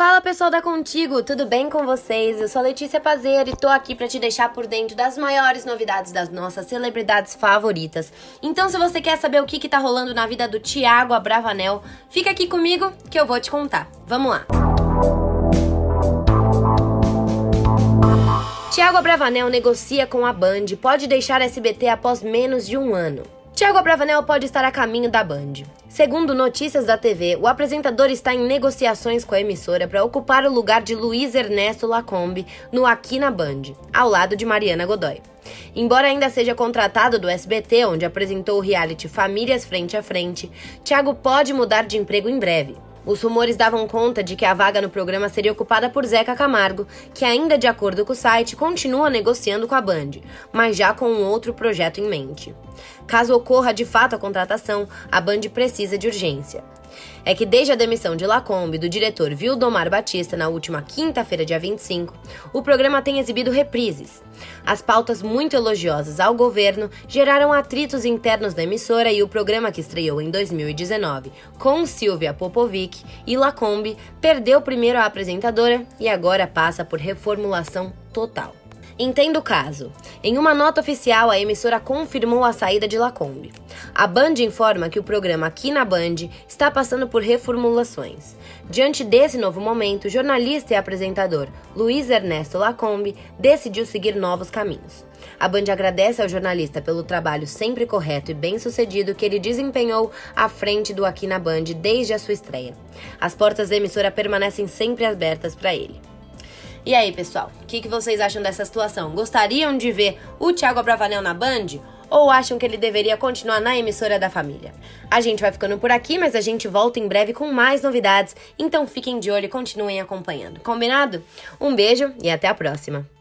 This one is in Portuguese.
Fala pessoal da Contigo, tudo bem com vocês? Eu sou Letícia Pazeiro e tô aqui para te deixar por dentro das maiores novidades das nossas celebridades favoritas. Então, se você quer saber o que, que tá rolando na vida do Thiago Abravanel, fica aqui comigo que eu vou te contar. Vamos lá! Thiago Abravanel negocia com a Band e pode deixar SBT após menos de um ano. Tiago Abravanel pode estar a caminho da Band. Segundo notícias da TV, o apresentador está em negociações com a emissora para ocupar o lugar de Luiz Ernesto Lacombe no Aqui na Band, ao lado de Mariana Godoy. Embora ainda seja contratado do SBT, onde apresentou o reality Famílias Frente a Frente, Tiago pode mudar de emprego em breve. Os rumores davam conta de que a vaga no programa seria ocupada por Zeca Camargo, que ainda de acordo com o site continua negociando com a Band, mas já com um outro projeto em mente. Caso ocorra de fato a contratação, a Band precisa de urgência é que desde a demissão de Lacombe do diretor Vildomar Batista na última quinta-feira, dia 25, o programa tem exibido reprises. As pautas muito elogiosas ao governo geraram atritos internos da emissora e o programa que estreou em 2019 com Silvia Popovic e Lacombe perdeu primeiro a apresentadora e agora passa por reformulação total. Entenda o caso. Em uma nota oficial, a emissora confirmou a saída de Lacombe. A Band informa que o programa aqui na Band está passando por reformulações. Diante desse novo momento, o jornalista e apresentador Luiz Ernesto Lacombe decidiu seguir novos caminhos. A Band agradece ao jornalista pelo trabalho sempre correto e bem-sucedido que ele desempenhou à frente do Aqui na Band desde a sua estreia. As portas da emissora permanecem sempre abertas para ele. E aí, pessoal, o que, que vocês acham dessa situação? Gostariam de ver o Thiago Abravanel na Band? Ou acham que ele deveria continuar na emissora da família? A gente vai ficando por aqui, mas a gente volta em breve com mais novidades, então fiquem de olho e continuem acompanhando. Combinado? Um beijo e até a próxima!